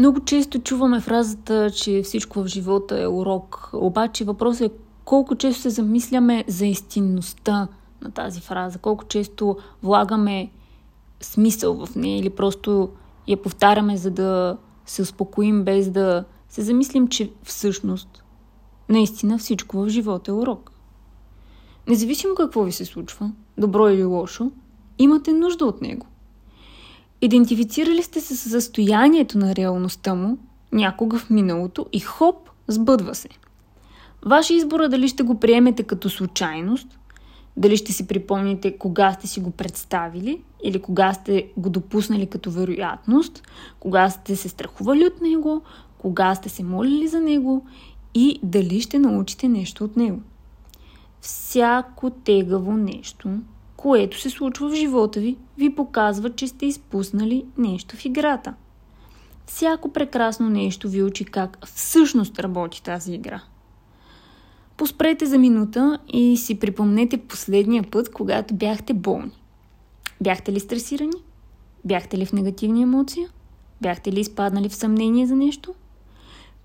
Много често чуваме фразата, че всичко в живота е урок, обаче въпросът е колко често се замисляме за истинността на тази фраза, колко често влагаме смисъл в нея или просто я повтаряме, за да се успокоим, без да се замислим, че всъщност наистина всичко в живота е урок. Независимо какво ви се случва, добро или лошо, имате нужда от него. Идентифицирали сте се с състоянието на реалността му някога в миналото и хоп, сбъдва се. Ваше избор е дали ще го приемете като случайност, дали ще си припомните кога сте си го представили или кога сте го допуснали като вероятност, кога сте се страхували от него, кога сте се молили за него и дали ще научите нещо от него. Всяко тегаво нещо, което се случва в живота ви, ви показва, че сте изпуснали нещо в играта. Всяко прекрасно нещо ви учи как всъщност работи тази игра. Поспрете за минута и си припомнете последния път, когато бяхте болни. Бяхте ли стресирани? Бяхте ли в негативни емоции? Бяхте ли изпаднали в съмнение за нещо?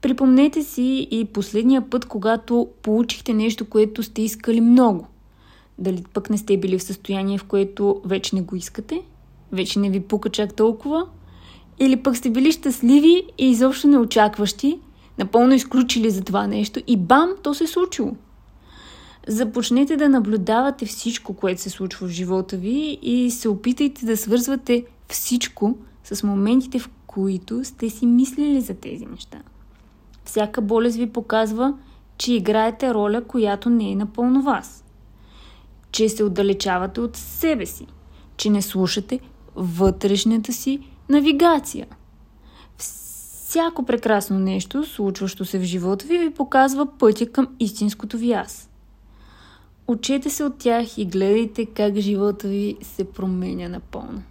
Припомнете си и последния път, когато получихте нещо, което сте искали много. Дали пък не сте били в състояние, в което вече не го искате? Вече не ви пука чак толкова? Или пък сте били щастливи и изобщо неочакващи, напълно изключили за това нещо и бам, то се е случило. Започнете да наблюдавате всичко, което се случва в живота ви и се опитайте да свързвате всичко с моментите, в които сте си мислили за тези неща. Всяка болест ви показва, че играете роля, която не е напълно вас. Че се отдалечавате от себе си. Че не слушате вътрешната си навигация. Всяко прекрасно нещо, случващо се в живота ви, ви показва пътя към истинското ви аз. Учете се от тях и гледайте как живота ви се променя напълно.